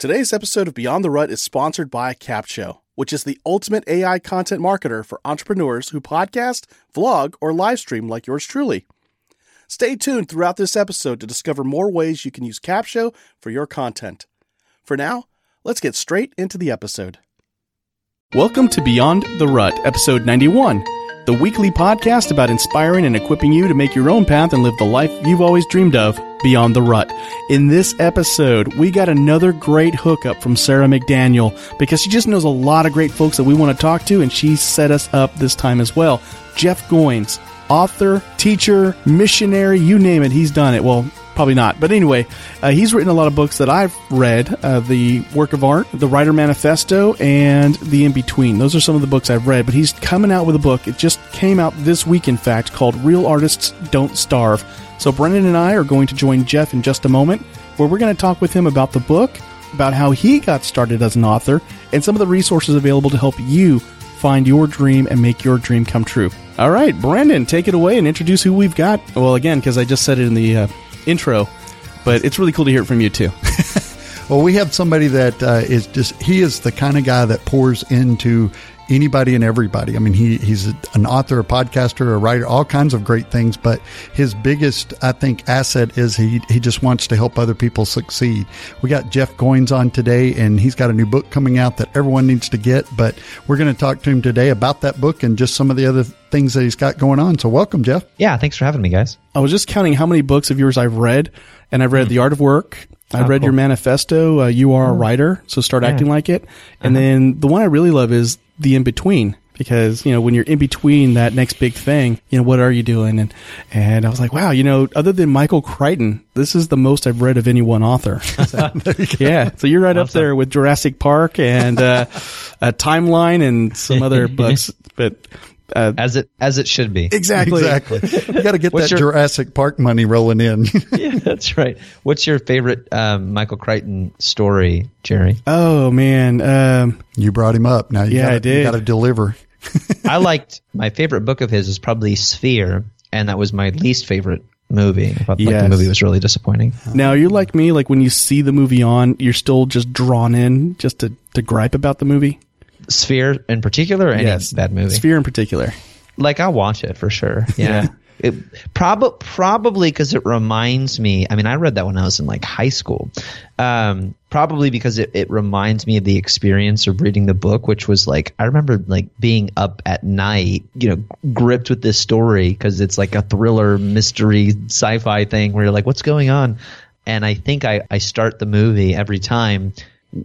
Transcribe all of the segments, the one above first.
Today's episode of Beyond the Rut is sponsored by Capsho, which is the ultimate AI content marketer for entrepreneurs who podcast, vlog, or live stream like yours truly. Stay tuned throughout this episode to discover more ways you can use Capsho for your content. For now, let's get straight into the episode. Welcome to Beyond the Rut, episode 91, the weekly podcast about inspiring and equipping you to make your own path and live the life you've always dreamed of beyond the rut. In this episode, we got another great hookup from Sarah McDaniel because she just knows a lot of great folks that we want to talk to, and she set us up this time as well. Jeff Goins, author, teacher, missionary, you name it, he's done it. Well, probably not. But anyway, uh, he's written a lot of books that I've read uh, The Work of Art, The Writer Manifesto, and The In Between. Those are some of the books I've read. But he's coming out with a book. It just came out this week, in fact, called Real Artists Don't Starve. So Brendan and I are going to join Jeff in just a moment, where we're going to talk with him about the book, about how he got started as an author, and some of the resources available to help you find your dream and make your dream come true. All right, Brandon, take it away and introduce who we've got. Well, again, because I just said it in the uh, intro, but it's really cool to hear it from you too. well, we have somebody that uh, is just, he is the kind of guy that pours into anybody and everybody. I mean, he, he's an author, a podcaster, a writer, all kinds of great things. But his biggest, I think, asset is he, he just wants to help other people succeed. We got Jeff Goins on today, and he's got a new book coming out that everyone needs to get. But we're going to talk to him today about that book and just some of the other things that he's got going on. So welcome, Jeff. Yeah, thanks for having me, guys. I was just counting how many books of yours I've read, and I've read mm-hmm. The Art of Work. I oh, read cool. your manifesto. Uh, you are a writer, so start yeah. acting like it. And uh-huh. then the one I really love is the in between because you know when you're in between that next big thing, you know what are you doing? And and I was like, wow, you know, other than Michael Crichton, this is the most I've read of any one author. So, yeah, so you're right awesome. up there with Jurassic Park and uh, a Timeline and some other books, but uh, as it as it should be. Exactly. Exactly. You got to get that your, Jurassic Park money rolling in. yeah, that's right. What's your favorite um, Michael Crichton story, Jerry? Oh man, um, you brought him up. Now you yeah, gotta, I did. You got to deliver. I liked my favorite book of his is probably Sphere, and that was my least favorite movie. I thought yes. like, the movie was really disappointing. Now you're like me, like when you see the movie on, you're still just drawn in just to, to gripe about the movie. Sphere in particular, or any yes, bad movie? Sphere in particular. Like I'll watch it for sure. Yeah. yeah. It prob- probably because it reminds me. I mean, I read that when I was in like high school. Um, probably because it, it reminds me of the experience of reading the book, which was like I remember like being up at night, you know, gripped with this story because it's like a thriller, mystery, sci-fi thing where you're like, what's going on? And I think I, I start the movie every time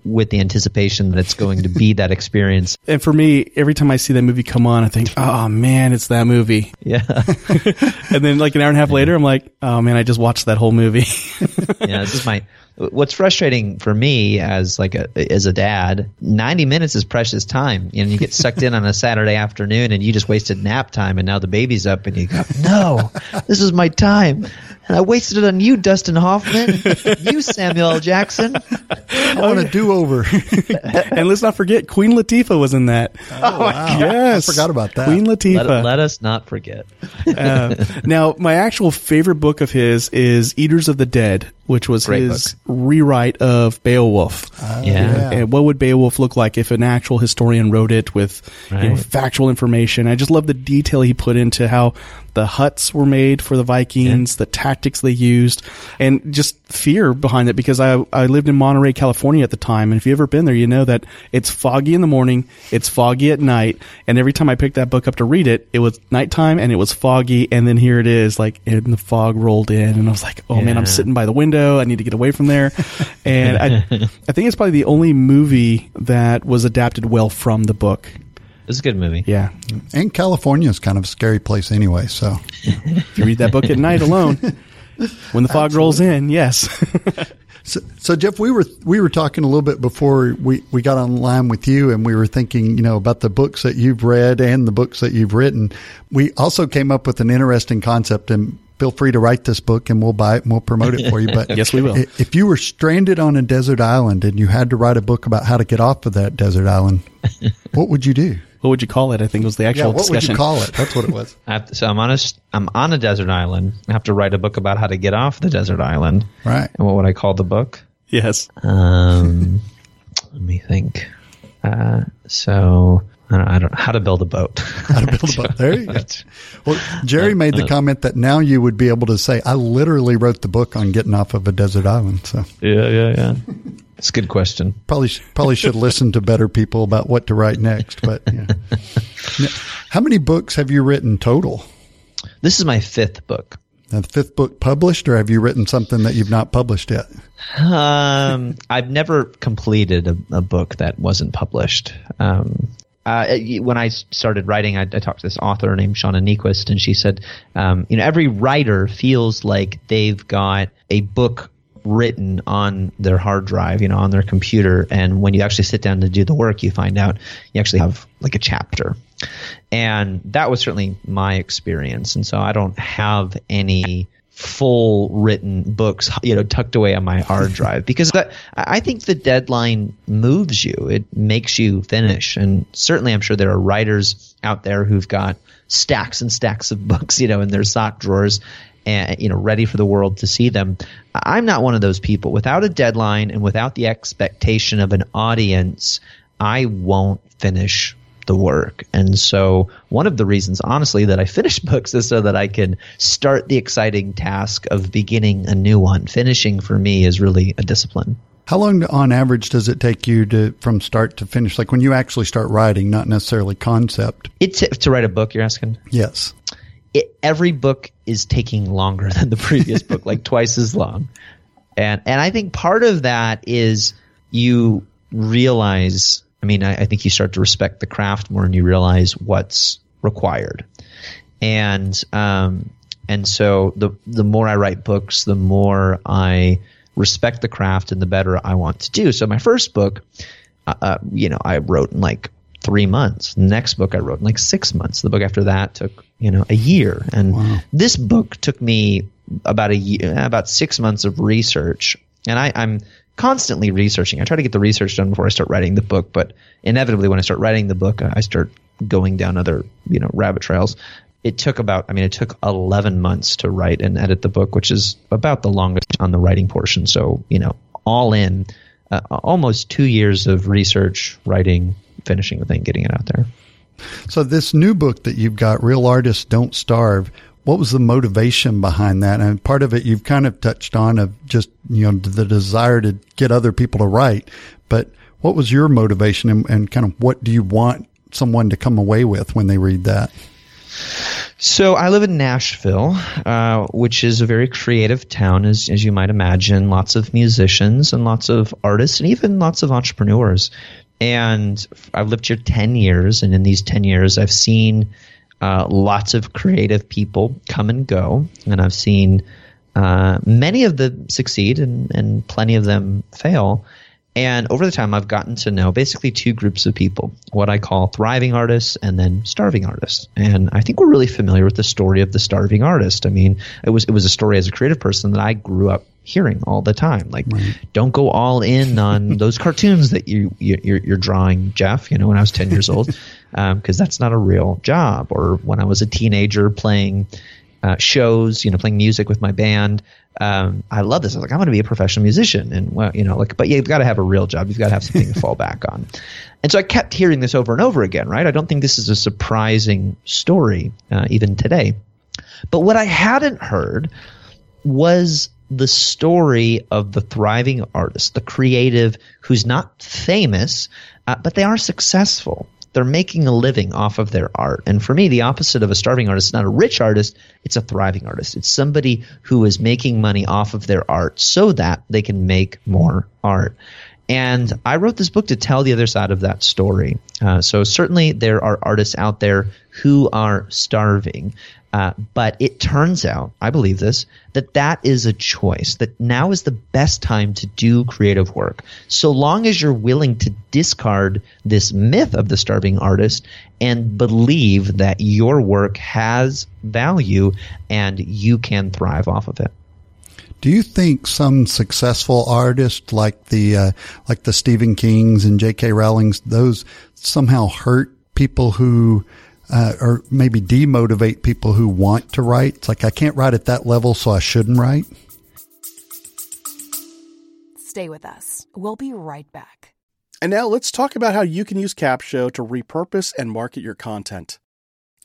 with the anticipation that it's going to be that experience. And for me, every time I see that movie come on, I think, oh man, it's that movie. Yeah. and then like an hour and a half later, I'm like, oh man, I just watched that whole movie. yeah, this is my, what's frustrating for me as like a, as a dad, 90 minutes is precious time. And you get sucked in on a Saturday afternoon and you just wasted nap time and now the baby's up and you go, no, this is my time and I wasted it on you, Dustin Hoffman. you, Samuel L. Jackson. I want a do over. and let's not forget, Queen Latifah was in that. Oh, wow. Yes. I forgot about that. Queen Latifah. Let, let us not forget. uh, now, my actual favorite book of his is Eaters of the Dead, which was Great his book. rewrite of Beowulf. Uh, yeah. And what would Beowulf look like if an actual historian wrote it with right. you know, factual information? I just love the detail he put into how the huts were made for the Vikings, yeah. the tactics they used, and just fear behind it because I, I lived in Monterey, California at the time. And if you've ever been there, you know that it's foggy in the morning, it's foggy at night. And every time I picked that book up to read it, it was nighttime and it was foggy. And then here it is, like, and the fog rolled in. And I was like, oh yeah. man, I'm sitting by the window. I need to get away from there. and I, I think it's probably the only movie that was adapted well from the book. It's a good movie. Yeah. And California is kind of a scary place anyway. So if you read that book at night alone, when the fog Absolutely. rolls in, yes. so, so, Jeff, we were we were talking a little bit before we, we got online with you, and we were thinking, you know, about the books that you've read and the books that you've written. We also came up with an interesting concept, and feel free to write this book, and we'll buy it and we'll promote it for you. But yes, we will. If you were stranded on a desert island and you had to write a book about how to get off of that desert island, what would you do? what would you call it? I think it was the actual yeah, what discussion. would you call it? That's what it was. to, so I'm on a I'm on a desert island. I have to write a book about how to get off the desert island. Right. And what would I call the book? Yes. Um, let me think. Uh, so I don't, don't how to build a boat. How to build a boat. There you go. Well, Jerry made the comment that now you would be able to say, "I literally wrote the book on getting off of a desert island." So yeah, yeah, yeah. It's a good question. Probably probably should listen to better people about what to write next. But yeah. how many books have you written total? This is my fifth book. Now, the fifth book published, or have you written something that you've not published yet? Um, I've never completed a, a book that wasn't published. Um, uh, when I started writing, I, I, talked to this author named Shauna Niequist, and she said, um, you know, every writer feels like they've got a book written on their hard drive, you know, on their computer. And when you actually sit down to do the work, you find out you actually have like a chapter. And that was certainly my experience. And so I don't have any full written books, you know, tucked away on my hard drive because that, I think the deadline moves you. It makes you finish. And certainly I'm sure there are writers out there who've got stacks and stacks of books, you know, in their sock drawers and you know ready for the world to see them. I'm not one of those people. Without a deadline and without the expectation of an audience, I won't finish the work. And so one of the reasons honestly that I finish books is so that I can start the exciting task of beginning a new one. Finishing for me is really a discipline. How long on average does it take you to from start to finish? Like when you actually start writing, not necessarily concept. It's to write a book, you're asking? Yes it, every book is taking longer than the previous book, like twice as long. And and I think part of that is you realize. I mean, I, I think you start to respect the craft more, and you realize what's required. And um, and so the the more I write books, the more I respect the craft, and the better I want to do. So my first book, uh, uh you know, I wrote in like three months. The next book I wrote in like six months. The book after that took you know, a year. And wow. this book took me about a year, about six months of research. And I, I'm constantly researching. I try to get the research done before I start writing the book, but inevitably when I start writing the book, I start going down other, you know, rabbit trails. It took about, I mean, it took 11 months to write and edit the book, which is about the longest on the writing portion. So, you know, all in, uh, almost two years of research, writing, finishing the thing, getting it out there. So this new book that you've got, Real Artists Don't Starve, what was the motivation behind that? And part of it you've kind of touched on of just, you know, the desire to get other people to write. But what was your motivation and, and kind of what do you want someone to come away with when they read that? So I live in Nashville, uh, which is a very creative town, as as you might imagine. Lots of musicians and lots of artists, and even lots of entrepreneurs. And I've lived here 10 years, and in these 10 years, I've seen uh, lots of creative people come and go, and I've seen uh, many of them succeed and, and plenty of them fail. And over the time, I've gotten to know basically two groups of people what I call thriving artists and then starving artists. And I think we're really familiar with the story of the starving artist. I mean, it was, it was a story as a creative person that I grew up hearing all the time. Like, right. don't go all in on those cartoons that you, you are you're drawing, Jeff. You know, when I was ten years old, because um, that's not a real job. Or when I was a teenager playing uh, shows, you know, playing music with my band. Um, I love this. I was like, I'm going to be a professional musician, and well, you know, like, but you've got to have a real job. You've got to have something to fall back on. And so I kept hearing this over and over again. Right? I don't think this is a surprising story uh, even today. But what I hadn't heard was the story of the thriving artist, the creative who's not famous, uh, but they are successful. They're making a living off of their art. And for me, the opposite of a starving artist is not a rich artist, it's a thriving artist. It's somebody who is making money off of their art so that they can make more art. And I wrote this book to tell the other side of that story. Uh, so certainly there are artists out there who are starving. Uh, but it turns out, I believe this, that that is a choice, that now is the best time to do creative work. So long as you're willing to discard this myth of the starving artist and believe that your work has value and you can thrive off of it. Do you think some successful artists like the uh, like the Stephen Kings and J.K. Rowling's those somehow hurt people who uh, or maybe demotivate people who want to write. It's like I can't write at that level, so I shouldn't write. Stay with us. We'll be right back. And now let's talk about how you can use Capsho to repurpose and market your content.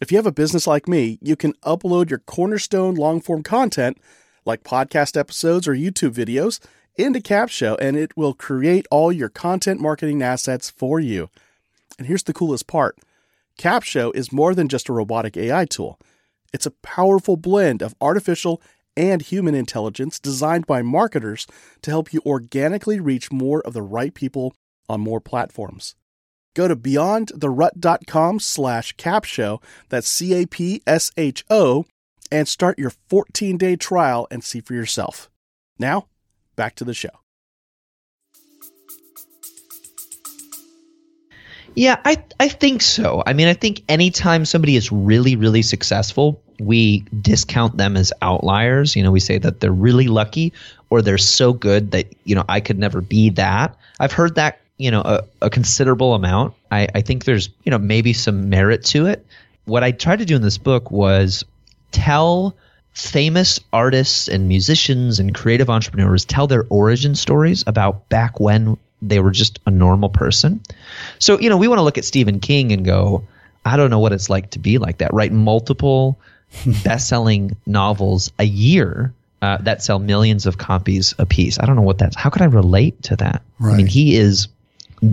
If you have a business like me, you can upload your cornerstone long form content, like podcast episodes or YouTube videos, into Capsho, and it will create all your content marketing assets for you. And here's the coolest part Capsho is more than just a robotic AI tool, it's a powerful blend of artificial and human intelligence designed by marketers to help you organically reach more of the right people on more platforms. Go to beyondtherut.com slash capsho, that's C-A-P-S-H-O, and start your 14-day trial and see for yourself. Now, back to the show. Yeah, I I think so. I mean, I think anytime somebody is really really successful, we discount them as outliers. You know, we say that they're really lucky or they're so good that you know I could never be that. I've heard that you know a, a considerable amount. I, I think there's you know maybe some merit to it. What I tried to do in this book was tell famous artists and musicians and creative entrepreneurs tell their origin stories about back when they were just a normal person. So, you know, we want to look at Stephen King and go, I don't know what it's like to be like that. Write multiple best-selling novels a year uh, that sell millions of copies a piece. I don't know what that's. How could I relate to that? Right. I mean, he is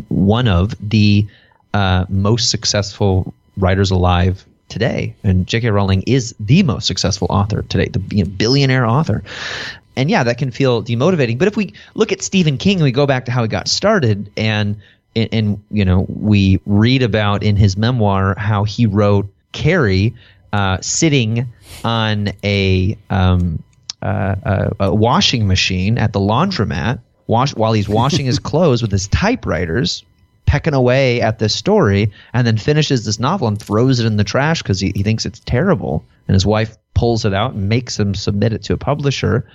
one of the uh, most successful writers alive today, and J.K. Rowling is the most successful author today, the you know, billionaire author. And yeah, that can feel demotivating. But if we look at Stephen King we go back to how he got started, and and, and you know we read about in his memoir how he wrote Carrie uh, sitting on a, um, uh, a, a washing machine at the laundromat wash, while he's washing his clothes with his typewriters, pecking away at this story, and then finishes this novel and throws it in the trash because he, he thinks it's terrible. And his wife pulls it out and makes him submit it to a publisher.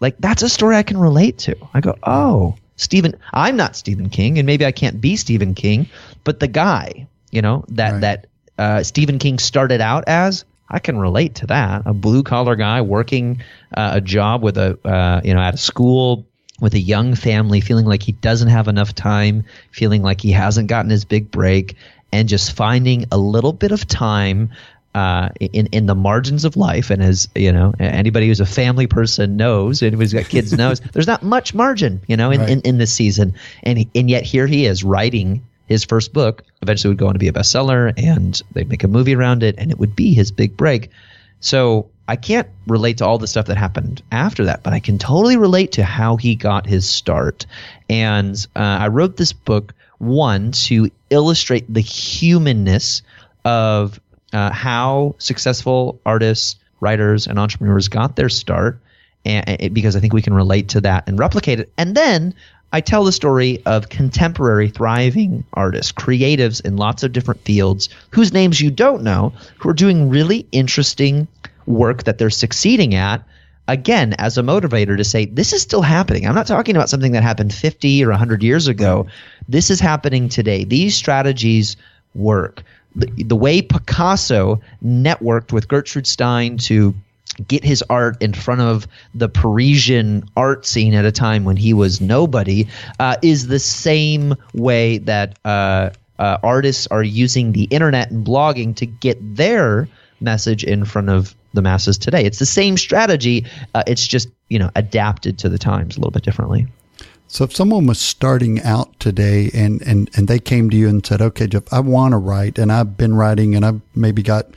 Like, that's a story I can relate to. I go, oh, Stephen, I'm not Stephen King, and maybe I can't be Stephen King, but the guy, you know, that, Right. that uh, Stephen King started out as, I can relate to that. A blue collar guy working uh, a job with a, uh, you know, at a school with a young family, feeling like he doesn't have enough time, feeling like he hasn't gotten his big break, and just finding a little bit of time uh, in in the margins of life. And as you know, anybody who's a family person knows, anybody who's got kids knows, there's not much margin, you know, in, Right. in, in this season. And and yet here he is writing his first book. Eventually, would go on to be a bestseller, and they'd make a movie around it, and it would be his big break. So I can't relate to all the stuff that happened after that, but I can totally relate to how he got his start. And uh, I wrote this book one to illustrate the humanness of uh, how successful artists, writers, and entrepreneurs got their start, and, and- because I think we can relate to that and replicate it. And then I tell the story of contemporary thriving artists, creatives in lots of different fields, whose names you don't know, who are doing really interesting work that they're succeeding at. Again, as a motivator to say, this is still happening. I'm not talking about something that happened 50 or 100 years ago. This is happening today. These strategies work. The, the way Picasso networked with Gertrude Stein to get his art in front of the Parisian art scene at a time when he was nobody uh, is the same way that uh, uh, artists are using the internet and blogging to get their message in front of the masses today. It's the same strategy. Uh, it's just you know adapted to the times a little bit differently. So if someone was starting out today and, and, and they came to you and said, okay, Jeff, I want to write and I've been writing and I've maybe got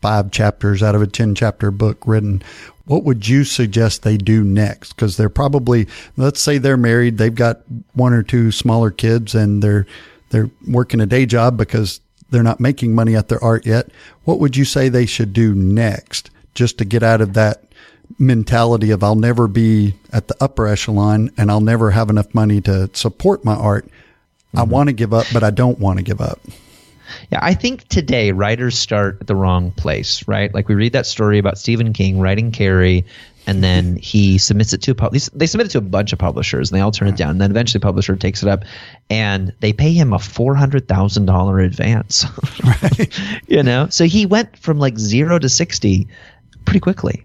five chapters out of a 10 chapter book written, what would you suggest they do next? Because they're probably, let's say they're married, they've got one or two smaller kids and they're, they're working a day job because they're not making money at their art yet. What would you say they should do next just to get out of that mentality of I'll never be at the upper echelon and I'll never have enough money to support my art. I mm-hmm. want to give up, but I don't want to give up. Yeah, I think today writers start at the wrong place, right? Like we read that story about Stephen King writing Carrie, and then he submits it to they submit it to a bunch of publishers, and they all turn it down. And then eventually, the publisher takes it up, and they pay him a four hundred thousand dollar advance. right. you know, so he went from like zero to sixty pretty quickly.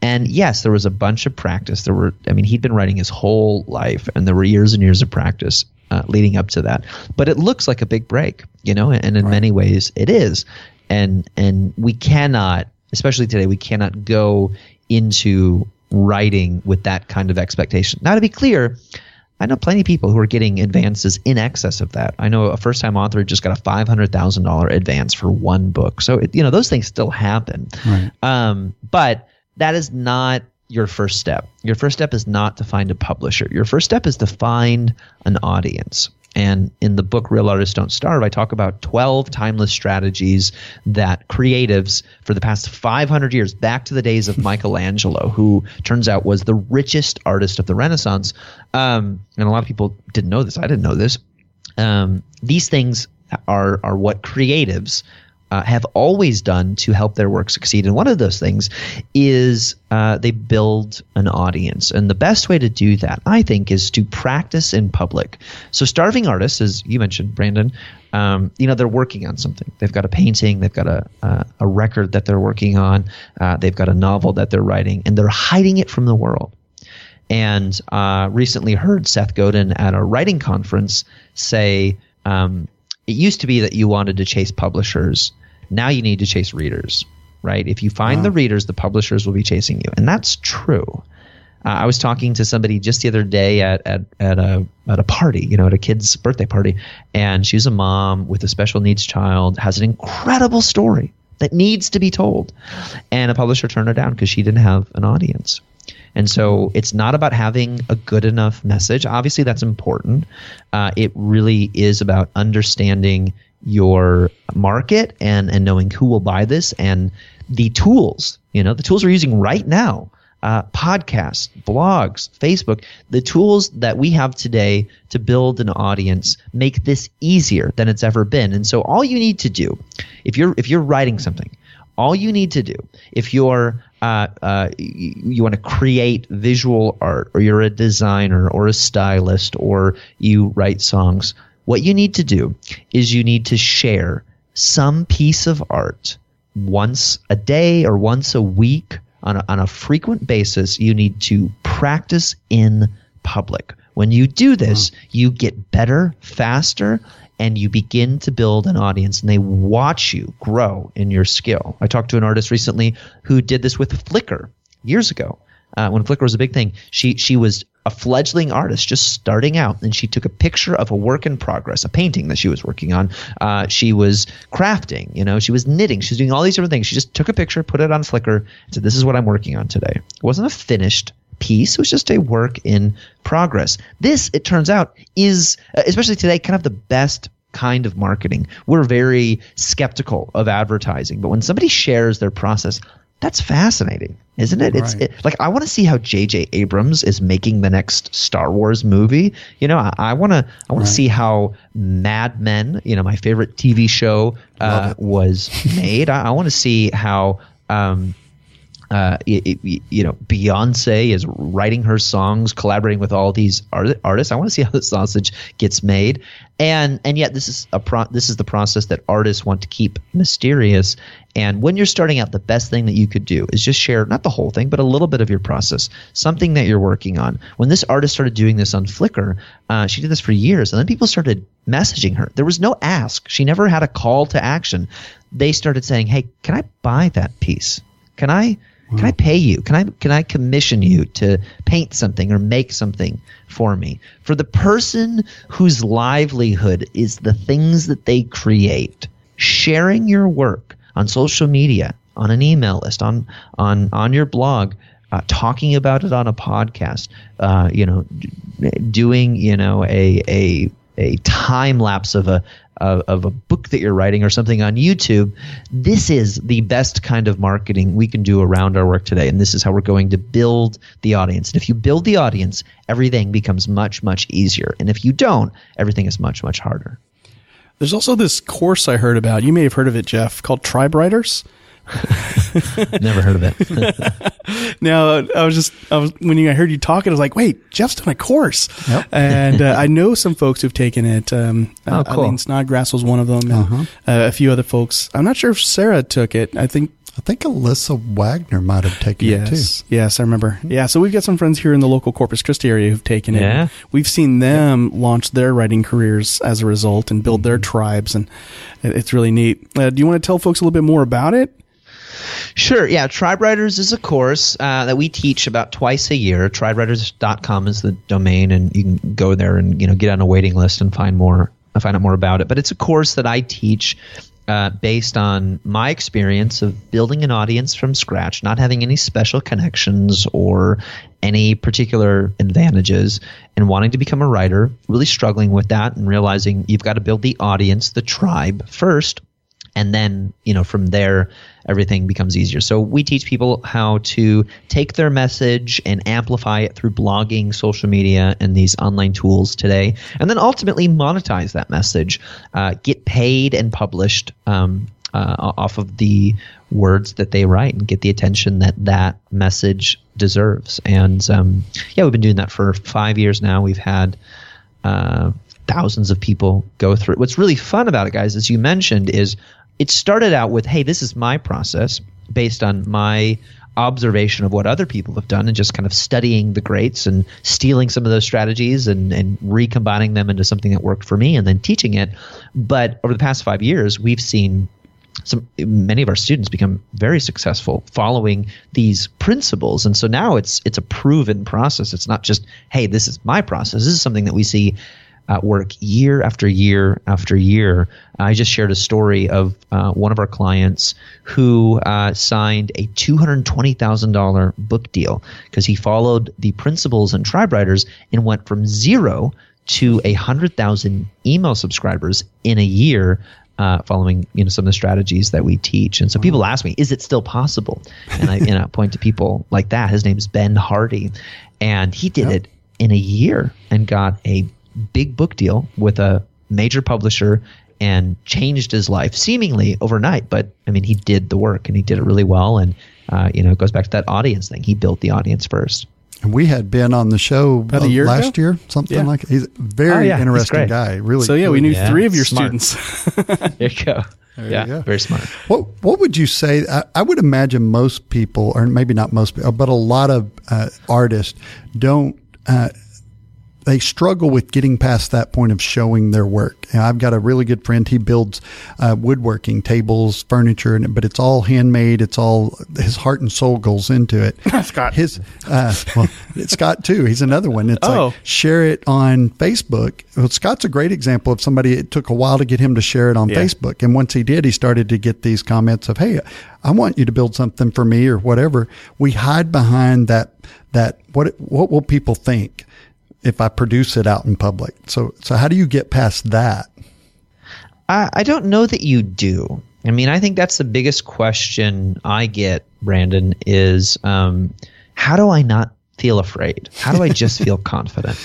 And yes, there was a bunch of practice. There were, I mean, he'd been writing his whole life, and there were years and years of practice uh, leading up to that. But it looks like a big break, you know, and in many ways it is. And and we cannot, especially today, we cannot go into writing with that kind of expectation. Now, to be clear, I know plenty of people who are getting advances in excess of that. I know a first time author just got a $500,000 advance for one book. So, it, you know, those things still happen. Right. Um, but that is not your first step. Your first step is not to find a publisher. Your first step is to find an audience. And in the book Real Artists Don't Starve, I talk about 12 timeless strategies that creatives for the past 500 years, back to the days of Michelangelo, who turns out was the richest artist of the Renaissance. Um, and a lot of people didn't know this. I didn't know this. Um, these things are, are what creatives uh, have always done to help their work succeed. And one of those things is uh, they build an audience. And the best way to do that, I think, is to practice in public. So, starving artists, as you mentioned, Brandon, um, you know, they're working on something. They've got a painting, they've got a, uh, a record that they're working on, uh, they've got a novel that they're writing, and they're hiding it from the world. And uh, recently heard Seth Godin at a writing conference say, um, it used to be that you wanted to chase publishers. Now you need to chase readers, right? If you find the readers, the publishers will be chasing you. And that's true. Uh, I was talking to somebody just the other day at, at, at a at a party, you know, at a kid's birthday party, and she's a mom with a special needs child, has an incredible story that needs to be told, and a publisher turned her down because she didn't have an audience. And so it's not about having a good enough message. Obviously, that's important. Uh, it really is about understanding your market and and knowing who will buy this and the tools. You know, the tools we're using right now. Uh, podcasts, blogs, Facebook, the tools that we have today to build an audience make this easier than it's ever been. And so all you need to do, if you're if you're writing something, all you need to do, if you're uh, uh, you, you want to create visual art, or you're a designer, or a stylist, or you write songs, what you need to do is you need to share some piece of art once a day or once a week on a, on a frequent basis. You need to practice in public. When you do this, you get better faster and you begin to build an audience and they watch you grow in your skill. I talked to an artist recently who did this with Flickr years ago. Uh, when Flickr was a big thing, she she was a fledgling artist just starting out, and she took a picture of a work in progress, a painting that she was working on. Uh, she was crafting, you know, she was knitting, she was doing all these different things. She just took a picture, put it on Flickr, and said, "This is what I'm working on today." It wasn't a finished piece; it was just a work in progress. This, it turns out, is uh, especially today, kind of the best kind of marketing. We're very skeptical of advertising, but when somebody shares their process, that's fascinating, isn't it? It's it, like I want to see how J.J. Abrams is making the next Star Wars movie. You know, I want to I want to see how Mad Men, you know, my favorite TV show, uh, was made. I, I want to see how. Um, uh, it, it- you know, Beyonce is writing her songs, collaborating with all these art- artists. I want to see how the sausage gets made, and and yet this is a pro- this is the process that artists want to keep mysterious. And when you're starting out, the best thing that you could do is just share not the whole thing, but a little bit of your process, something that you're working on. When this artist started doing this on Flickr, uh, she did this for years, and then people started messaging her. There was no ask. She never had a call to action. They started saying, "Hey, can I buy that piece? Can I?" Can I pay you? Can I can I commission you to paint something or make something for me? For the person whose livelihood is the things that they create, sharing your work on social media, on an email list, on on on your blog, uh, talking about it on a podcast, uh, you know, d- doing you know a a a time lapse of a of, of a book that you're writing or something on YouTube. This is the best kind of marketing we can do around our work today, and this is how we're going to build the audience. And if you build the audience, everything becomes much much easier. And if you don't, everything is much much harder. There's also this course I heard about. You may have heard of it, Jeff, called Tribe Writers. Never heard of it. Now, I was just, I was, when you, I heard you talking, I was like, wait, Jeff's done a course. Yep. And uh, I know some folks who've taken it. Um, Oh, cool. Eileen Snodgrass was one of them. and, uh, a few other folks. I'm not sure if Sarah took it. I think I think Alyssa Wagner might have taken it too. yes, I remember. Yeah, so we've got some friends here in the local Corpus Christi area who've taken it. Yeah. We've seen them launch their writing careers as a result and build Mm-hmm. their tribes, and it's really neat. Uh, do you want to tell folks a little bit more about it? Sure. Yeah. Tribe Writers is a course uh, that we teach about twice a year. TribeWriters.com is the domain, and you can go there and you know get on a waiting list and find more, find out more about it. But it's a course that I teach uh, based on my experience of building an audience from scratch, not having any special connections or any particular advantages, and wanting to become a writer. Really struggling with that and realizing you've got to build the audience, the tribe first and then you know from there everything becomes easier. So we teach people how to take their message and amplify it through blogging social media and these online tools today and then ultimately monetize that message uh, get paid and published um, uh, off of the words that they write and get the attention that that message deserves. And um, yeah we've been doing that for five years now. We've had uh, thousands of people go through it. What's really fun about it, guys, as you mentioned, is it started out with, hey, this is my process based on my observation of what other people have done and just kind of studying the greats and stealing some of those strategies and, and recombining them into something that worked for me and then teaching it. But over the past five years, we've seen some many of our students become very successful following these principles. And so now it's it's a proven process. It's not just hey this is my process. This is something that we see at work year after year after year i just shared a story of uh, one of our clients who uh, signed a $220000 book deal because he followed the principles and tribe writers and went from zero to a hundred thousand email subscribers in a year uh, following you know some of the strategies that we teach. And so people ask me, is it still possible? And I, and I point to people like that. His name's Ben Hardy, and he did it in a year and got a big book deal with a major publisher and changed his life seemingly overnight. But I mean, he did the work and he did it really well. And uh, you know, it goes back to that audience thing. He built the audience first. And we had been on the show About a uh, last ago? year, something Yeah. like He's a very Oh, yeah, interesting guy. Really. So yeah, we knew Yeah, three of your smart. students. There you go. yeah, you go. very smart. What What would you say? I, I would imagine most people, or maybe not most, people, but a lot of uh, artists don't. Uh, they struggle with getting past that point of showing their work. And I've got a really good friend. He builds uh, woodworking tables, furniture, and but it's all handmade. It's all his heart and soul goes into it. Scott. his uh, well, it's Scott too. He's another one. It's Oh. like share it on Facebook. Well, Scott's a great example of somebody. It took a while to get him to share it on Yeah. Facebook, and once he did, he started to get these comments of, "Hey, I want you to build something for me or whatever." We hide behind that. That what what will people think if I produce it out in public? So so how do you get past that? I, I don't know that you do. I mean, I think that's the biggest question I get, Brandon, is um, how do I not feel afraid? How do I just feel confident?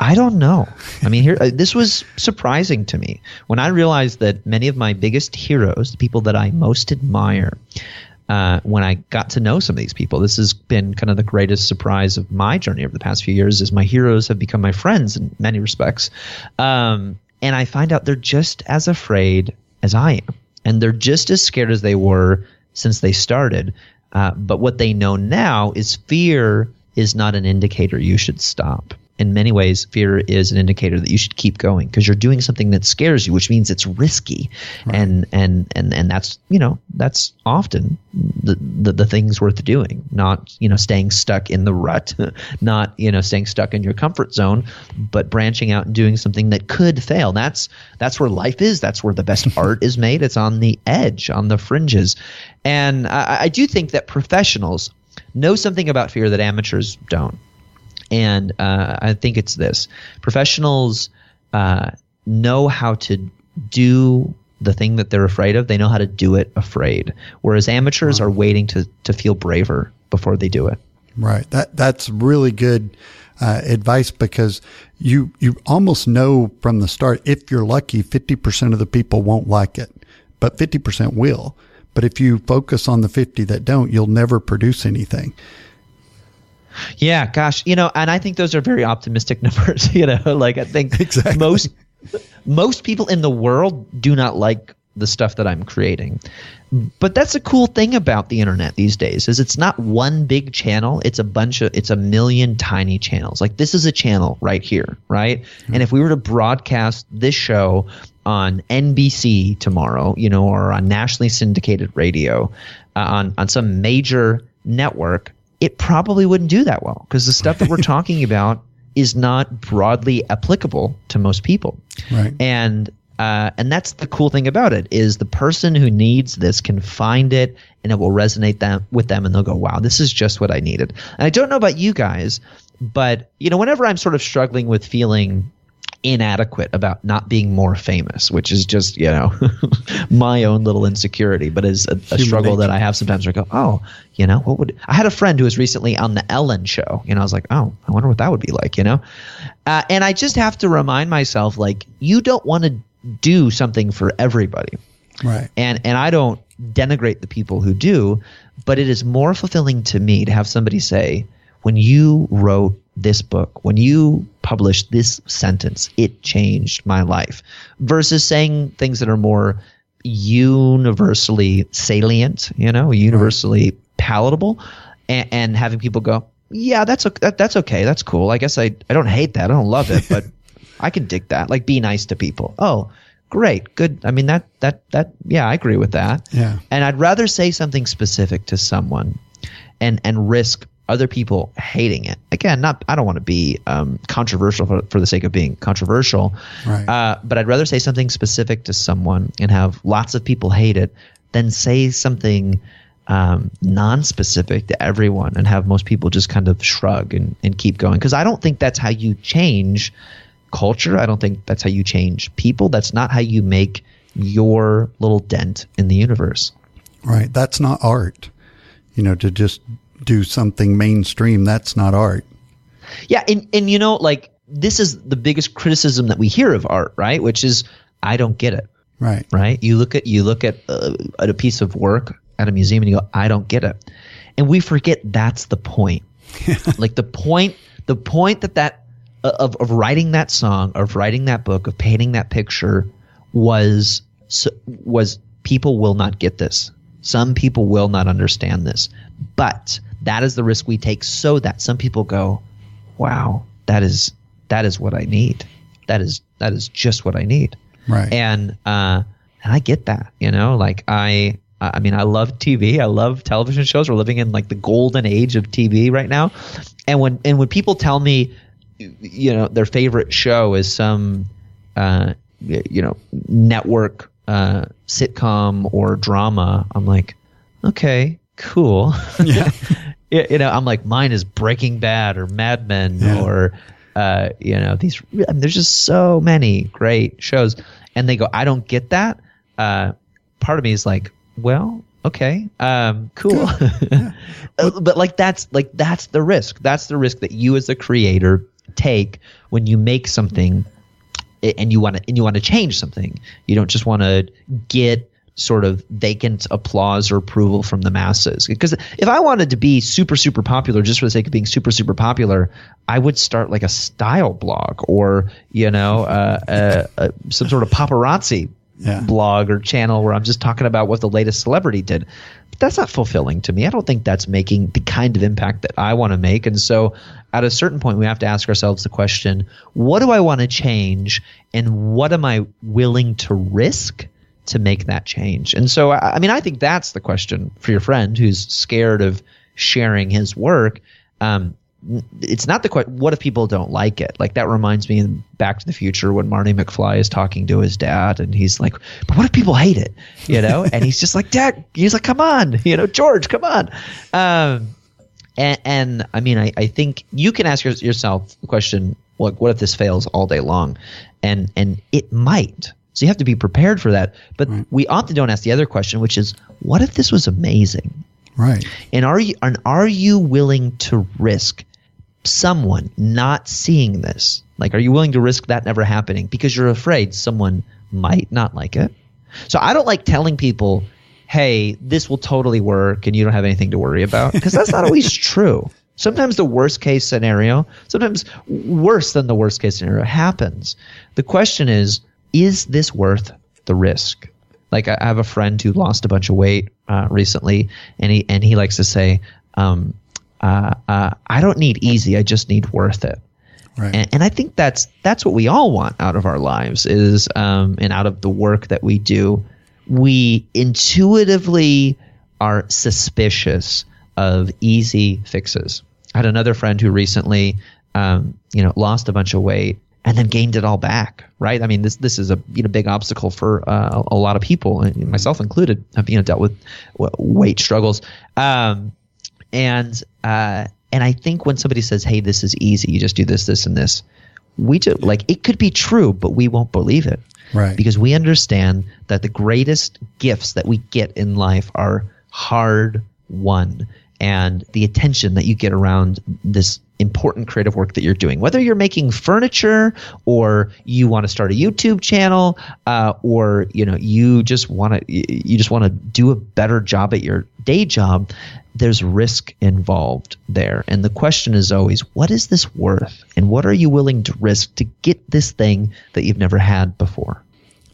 I don't know. I mean, here uh, this was surprising to me when I realized that many of my biggest heroes, the people that I most admire, uh, when I got to know some of these people, this has been kind of the greatest surprise of my journey over the past few years. Is my heroes have become my friends in many respects, um, and I find out they're just as afraid as I am, and they're just as scared as they were since they started. Uh, but what they know now is fear is not an indicator you should stop. In many ways, fear is an indicator that you should keep going because you're doing something that scares you, which means it's risky, and and and and that's you know that's often the, the the things worth doing. Not you know staying stuck in the rut, not you know staying stuck in your comfort zone, but branching out and doing something that could fail. That's that's where life is. That's where the best art is made. It's on the edge, on the fringes, and I, I do think that professionals know something about fear that amateurs don't. And uh, I think it's this professionals uh, know how to do the thing that they're afraid of, they know how to do it afraid. Whereas amateurs are waiting to, to feel braver before they do it. Right. That that's really good uh, advice because you you almost know from the start if you're lucky, fifty percent of the people won't like it, but fifty percent will. But if you focus on the fifty that don't, you'll never produce anything. Yeah, gosh, you know, and I think those are very optimistic numbers. You know, like I think Exactly. most most people in the world do not like the stuff that I'm creating. But that's a cool thing about the internet these days is it's not one big channel, it's a bunch of it's a million tiny channels. Like this is a channel right here, right? Mm-hmm. And if we were to broadcast this show on NBC tomorrow, you know, or on nationally syndicated radio, uh, on on some major network, it probably wouldn't do that well because the stuff that we're talking about is not broadly applicable to most people. Right. And uh, and that's the cool thing about it is the person who needs this can find it and it will resonate them with them and they'll go wow this is just what i needed and i don't know about you guys but you know whenever i'm sort of struggling with feeling inadequate about not being more famous, which is just you know my own little insecurity, but is a, a struggle that I have sometimes. Where I go, oh, you know, what would I had a friend who was recently on the Ellen show, you know, I was like, oh, I wonder what that would be like, you know, uh, and I just have to remind myself, like, you don't want to do something for everybody, right? And and I don't denigrate the people who do, but it is more fulfilling to me to have somebody say, when you wrote this book, when you published this sentence, it changed my life, versus saying things that are more universally salient, you know, universally palatable, and, and, having people go, yeah, that's that, that's okay, that's cool. I guess I I don't hate that, I don't love it, but I can dig that. Like, be nice to people. Oh, great, good. I mean that that that yeah, I agree with that. Yeah. And I'd rather say something specific to someone, and and risk other people hating it. Again, not I don't want to be um, controversial for, for, the sake of being controversial, right. uh, but I'd rather say something specific to someone and have lots of people hate it than say something um, non-specific to everyone and have most people just kind of shrug and, and keep going. Because I don't think that's how you change culture. I don't think that's how you change people. That's not how you make your little dent in the universe. Right. That's not art. You know, to just do something mainstream. That's not art. Yeah, and and you know, like this is the biggest criticism that we hear of art, right? Which is I don't get it. Right. Right. You look at you look at, uh, at a piece of work at a museum and you go, I don't get it, and we forget that's the point. like the point, the point that that uh, of of writing that song, of writing that book, of painting that picture was was people will not get this. Some people will not understand this, but that is the risk we take so that some people go, wow, that is that is what I need. That is that is just what I need. Right. And uh, and I get that. You know, like I I mean, I love TV. I love television shows. We're living in like the golden age of TV right now. And when and when people tell me, you know, their favorite show is some, uh, you know, network uh, sitcom or drama, I'm like, okay, cool. Yeah. you know, I'm like, mine is Breaking Bad or Mad Men yeah. or, uh, you know, these. I mean, there's just so many great shows, and they go, I don't get that. Uh, part of me is like, well, okay, um, cool. Yeah. but like that's like that's the risk. That's the risk that you as a creator take when you make something and you want to and you want to change something. You don't just want to get sort of vacant applause or approval from the masses. Because if I wanted to be super, super popular just for the sake of being super, super popular, I would start like a style blog or, you know, uh, uh, uh, some sort of paparazzi yeah. blog or channel where I'm just talking about what the latest celebrity did. But that's not fulfilling to me. I don't think that's making the kind of impact that I want to make. And so at a certain point, we have to ask ourselves the question what do I want to change and what am I willing to risk? to make that change. And so, I mean, I think that's the question for your friend who's scared of sharing his work. Um, it's not the question, what if people don't like it? Like that reminds me in Back to the Future when Marty McFly is talking to his dad and he's like, but what if people hate it? You know? and he's just like, dad, he's like, come on, you know, George, come on. Um, and, and, I mean, I, I think you can ask yourself the question, like, what if this fails all day long? And, and it might, so you have to be prepared for that. But right. we often don't ask the other question, which is, what if this was amazing? Right. And are you and are you willing to risk someone not seeing this? Like, are you willing to risk that never happening because you're afraid someone might not like it? So I don't like telling people, "Hey, this will totally work, and you don't have anything to worry about," because that's not always true. Sometimes the worst case scenario, sometimes worse than the worst case scenario, happens. The question is is this worth the risk? Like I have a friend who lost a bunch of weight uh, recently, and he and he likes to say, um, uh, uh, "I don't need easy. I just need worth it." Right. And, and I think that's that's what we all want out of our lives is um, and out of the work that we do. We intuitively are suspicious of easy fixes. I had another friend who recently, um, you know, lost a bunch of weight and then gained it all back. Right? I mean, this this is a you know big obstacle for uh, a lot of people, myself included. Have you know dealt with weight struggles, um, and uh, and I think when somebody says, "Hey, this is easy. You just do this, this, and this," we do like it could be true, but we won't believe it. Right. Because we understand that the greatest gifts that we get in life are hard won and the attention that you get around this important creative work that you're doing. Whether you're making furniture or you want to start a youtube channel uh, or you know you just want to you just want to do a better job at your day job there's risk involved there. And the question is always what is this worth? And what are you willing to risk to get this thing that you've never had before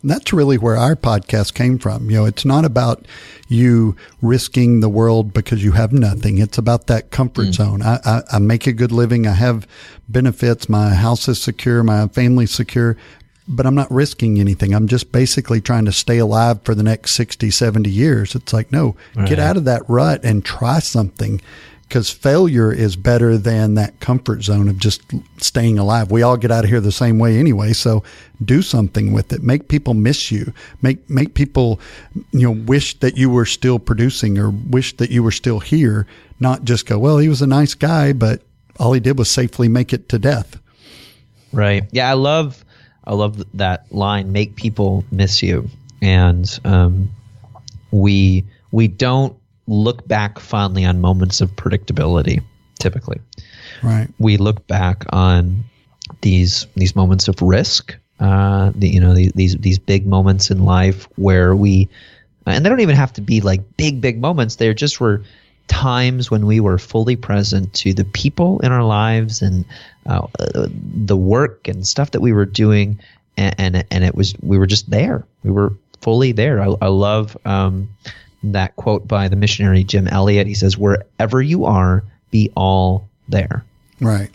and that's really where our podcast came from. You know, it's not about you risking the world because you have nothing. It's about that comfort mm. zone. I, I, I, make a good living. I have benefits. My house is secure. My family's secure, but I'm not risking anything. I'm just basically trying to stay alive for the next 60, 70 years. It's like, no, right. get out of that rut and try something because failure is better than that comfort zone of just staying alive. We all get out of here the same way anyway. So do something with it. Make people miss you. Make, make people, you know, wish that you were still producing or wish that you were still here, not just go, well, he was a nice guy, but all he did was safely make it to death. Right. Yeah. I love, I love that line, make people miss you. And, um, we, we don't look back fondly on moments of predictability. Typically, right? We look back on these these moments of risk. Uh, the, you know these, these these big moments in life where we, and they don't even have to be like big big moments. They're just were times when we were fully present to the people in our lives and uh, the work and stuff that we were doing, and, and, and it was we were just there. We were fully there. I, I love um, that quote by the missionary Jim Elliot. He says, "Wherever you are, be all there." Right.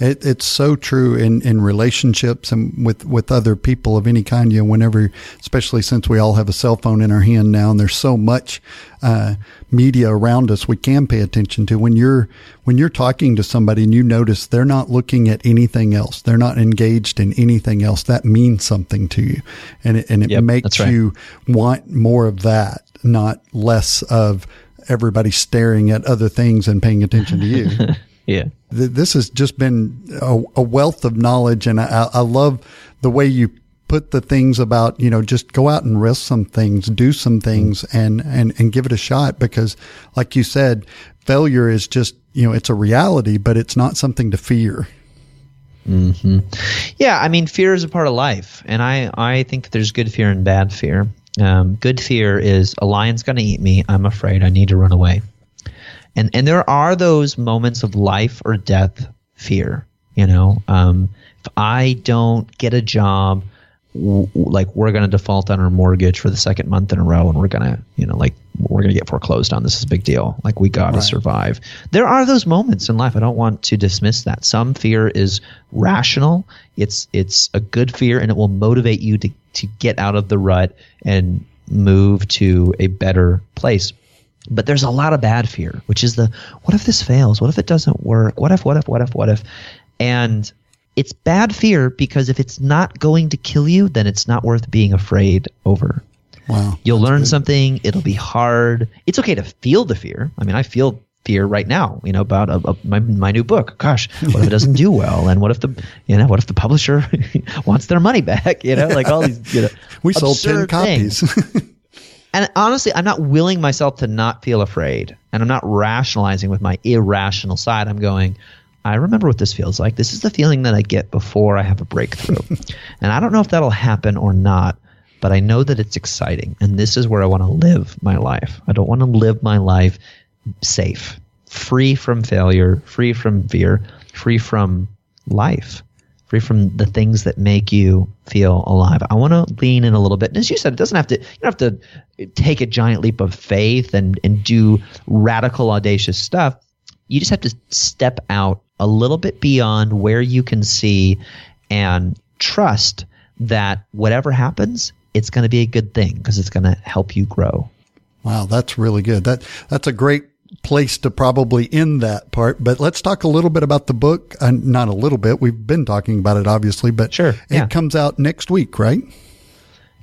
It, it's so true in, in relationships and with, with other people of any kind. You know, whenever, especially since we all have a cell phone in our hand now, and there's so much uh, media around us, we can pay attention to. When you're when you're talking to somebody and you notice they're not looking at anything else, they're not engaged in anything else, that means something to you, and it, and it yep, makes right. you want more of that not less of everybody staring at other things and paying attention to you. yeah. This has just been a, a wealth of knowledge, and I, I love the way you put the things about you know just go out and risk some things do some things and and and give it a shot because like you said failure is just you know it's a reality but it's not something to fear hmm yeah i mean fear is a part of life and i i think that there's good fear and bad fear um, good fear is a lion's going to eat me. I'm afraid. I need to run away. And and there are those moments of life or death fear. You know, um, if I don't get a job, w- like we're going to default on our mortgage for the second month in a row, and we're going to, you know, like we're going to get foreclosed on. This is a big deal. Like we got to right. survive. There are those moments in life. I don't want to dismiss that. Some fear is rational. It's it's a good fear, and it will motivate you to to get out of the rut and move to a better place. But there's a lot of bad fear, which is the what if this fails? What if it doesn't work? What if, what if, what if, what if? And it's bad fear because if it's not going to kill you, then it's not worth being afraid over. Wow. You'll learn good. something. It'll be hard. It's okay to feel the fear. I mean, I feel fear right now, you know, about a, a, my, my new book. Gosh, what if it doesn't do well? And what if the, you know, what if the publisher wants their money back? You know, like all these, you know, we sold 10 copies. and honestly, I'm not willing myself to not feel afraid. And I'm not rationalizing with my irrational side. I'm going, I remember what this feels like. This is the feeling that I get before I have a breakthrough. and I don't know if that'll happen or not, but I know that it's exciting. And this is where I want to live my life. I don't want to live my life safe, free from failure, free from fear, free from life. Free from the things that make you feel alive. I want to lean in a little bit. And as you said, it doesn't have to, you don't have to take a giant leap of faith and, and do radical, audacious stuff. You just have to step out a little bit beyond where you can see and trust that whatever happens, it's going to be a good thing because it's going to help you grow. Wow, that's really good. That that's a great place to probably end that part. But let's talk a little bit about the book. Uh, not a little bit. We've been talking about it, obviously, but Sure, it yeah. comes out next week, right?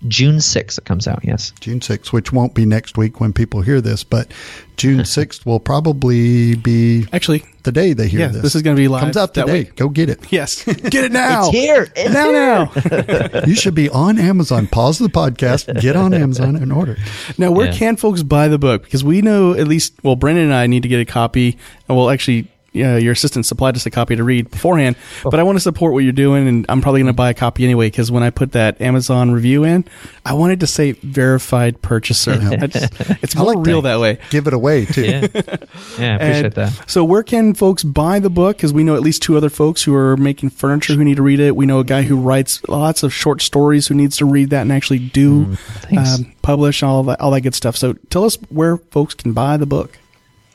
June 6th, it comes out, yes. June 6th, which won't be next week when people hear this, but June 6th will probably be Actually, the day they hear yeah, this. this is going to be live. Comes out that today. week. Go get it. Yes, get it now. It's here. It's now, here. now. You should be on Amazon. Pause the podcast, get on Amazon and order. Now, where Yeah. can folks buy the book? Because we know at least, well, Brendan and I need to get a copy. And well, actually, yeah, your assistant supplied us a copy to read beforehand. But I want to support what you're doing, and I'm probably going to buy a copy anyway. Because when I put that Amazon review in, I wanted to say verified purchaser. I just- it's I more like real that way. Give it away too. Yeah. Yeah, I appreciate And that. So, where can folks buy the book? Because we know at least two other folks who are making furniture who need to read it. We know a guy who writes lots of short stories who needs to read that and actually do Mm, thanks. um, publish all that, all that good stuff. So, tell us where folks can buy the book.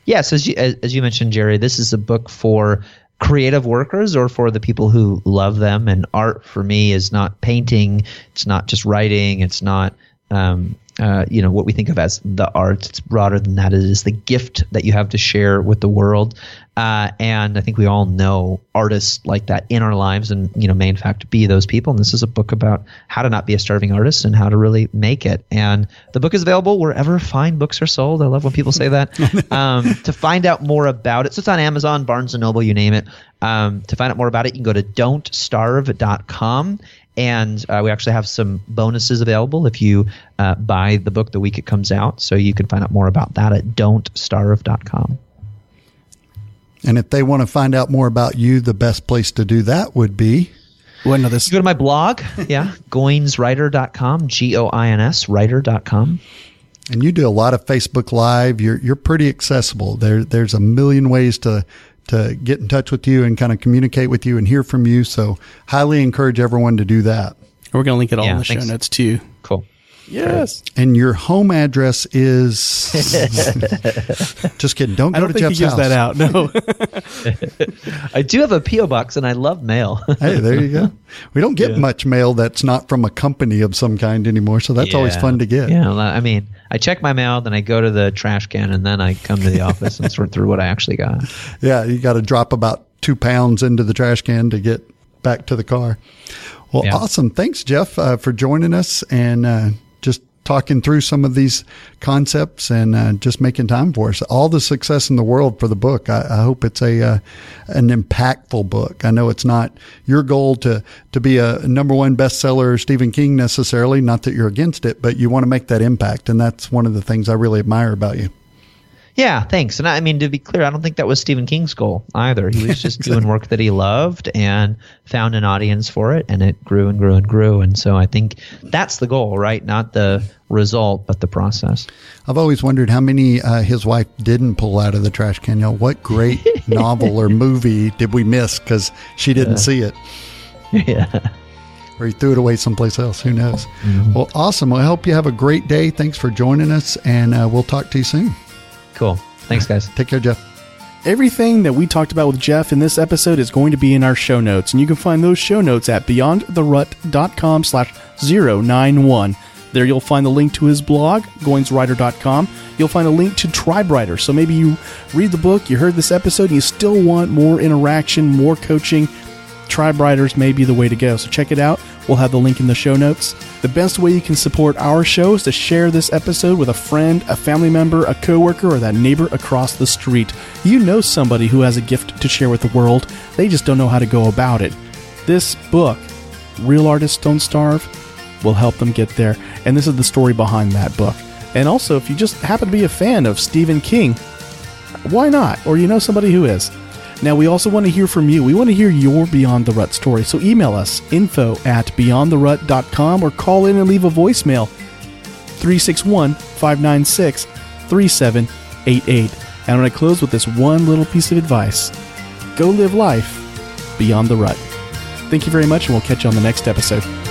Yes, as you, as, you mentioned, Jerry, this is a book for creative workers or for the people who love them. And art for me is not painting. It's not just writing. It's not, um, uh, you know, what we think of as the arts. It's broader than that. It is the gift that you have to share with the world. Uh, and I think we all know artists like that in our lives and, you know, may in fact be those people. And this is a book about how to not be a starving artist and how to really make it. And the book is available wherever fine books are sold. I love when people say that. um, to find out more about it, so it's on Amazon, Barnes and Noble, you name it. Um, to find out more about it, you can go to don'tstarve.com. And uh, we actually have some bonuses available if you uh, buy the book the week it comes out. So you can find out more about that at don'tstarve.com. And if they want to find out more about you, the best place to do that would be Well, no, this You go to my blog, yeah, goinswriter.com, G O I N S writer.com. And you do a lot of Facebook Live. You're you're pretty accessible. There there's a million ways to to get in touch with you and kind of communicate with you and hear from you. So highly encourage everyone to do that. we're going to link it all Yeah, in the show notes too. Cool. Yes. And your home address is just kidding. Don't I go don't to think Jeff's he gives house. that out. No. I do have a P.O. box and I love mail. hey, there you go. We don't get much mail that's not from a company of some kind anymore, so that's always fun to get. Yeah, I mean, I check my mail, then I go to the trash can, and then I come to the office and sort through what I actually got. Yeah, you got to drop about two pounds into the trash can to get back to the car. Well, Yeah. awesome. Thanks, Jeff, uh, for joining us and uh, just talking through some of these concepts and uh, just making time for us. All the success in the world for the book. I, I hope it's a uh, an impactful book. I know it's not your goal to to be a number one bestseller Stephen King necessarily. Not that you're against it, but you want to make that impact, and that's one of the things I really admire about you. Yeah, thanks. And I I mean, to be clear, I don't think that was Stephen King's goal either. He was just doing work that he loved and found an audience for it, and it grew and grew and grew. And so I think that's the goal, right? Not the result, but the process. I've always wondered how many uh, his wife didn't pull out of the trash can. You know, what great novel or movie did we miss because she didn't see it, yeah. or he threw it away someplace else? Who knows? Well, awesome. Well, I hope you have a great day. Thanks for joining us, and uh, we'll talk to you soon. Cool. Thanks, guys. Take care, Jeff. Everything that we talked about with Jeff in this episode is going to be in our show notes, and you can find those show notes at beyondtherut.com slash 091. There you'll find the link to his blog, goinswriter.com. You'll find a link to Tribe Writer. So maybe you read the book, you heard this episode, and you still want more interaction, more coaching. Tribe Writers may be the way to go. So check it out. We'll have the link in the show notes. The best way you can support our show is to share this episode with a friend, a family member, a coworker, or that neighbor across the street. You know somebody who has a gift to share with the world. They just don't know how to go about it. This book, Real Artists Don't Starve, will help them get there. And this is the story behind that book. And also, if you just happen to be a fan of Stephen King, why not? Or you know somebody who is. Now, we also want to hear from you. We want to hear your Beyond the Rut story. So email us info at beyondtherut.com or call in and leave a voicemail 361 596 3788. And I'm going to close with this one little piece of advice go live life beyond the rut. Thank you very much, and we'll catch you on the next episode.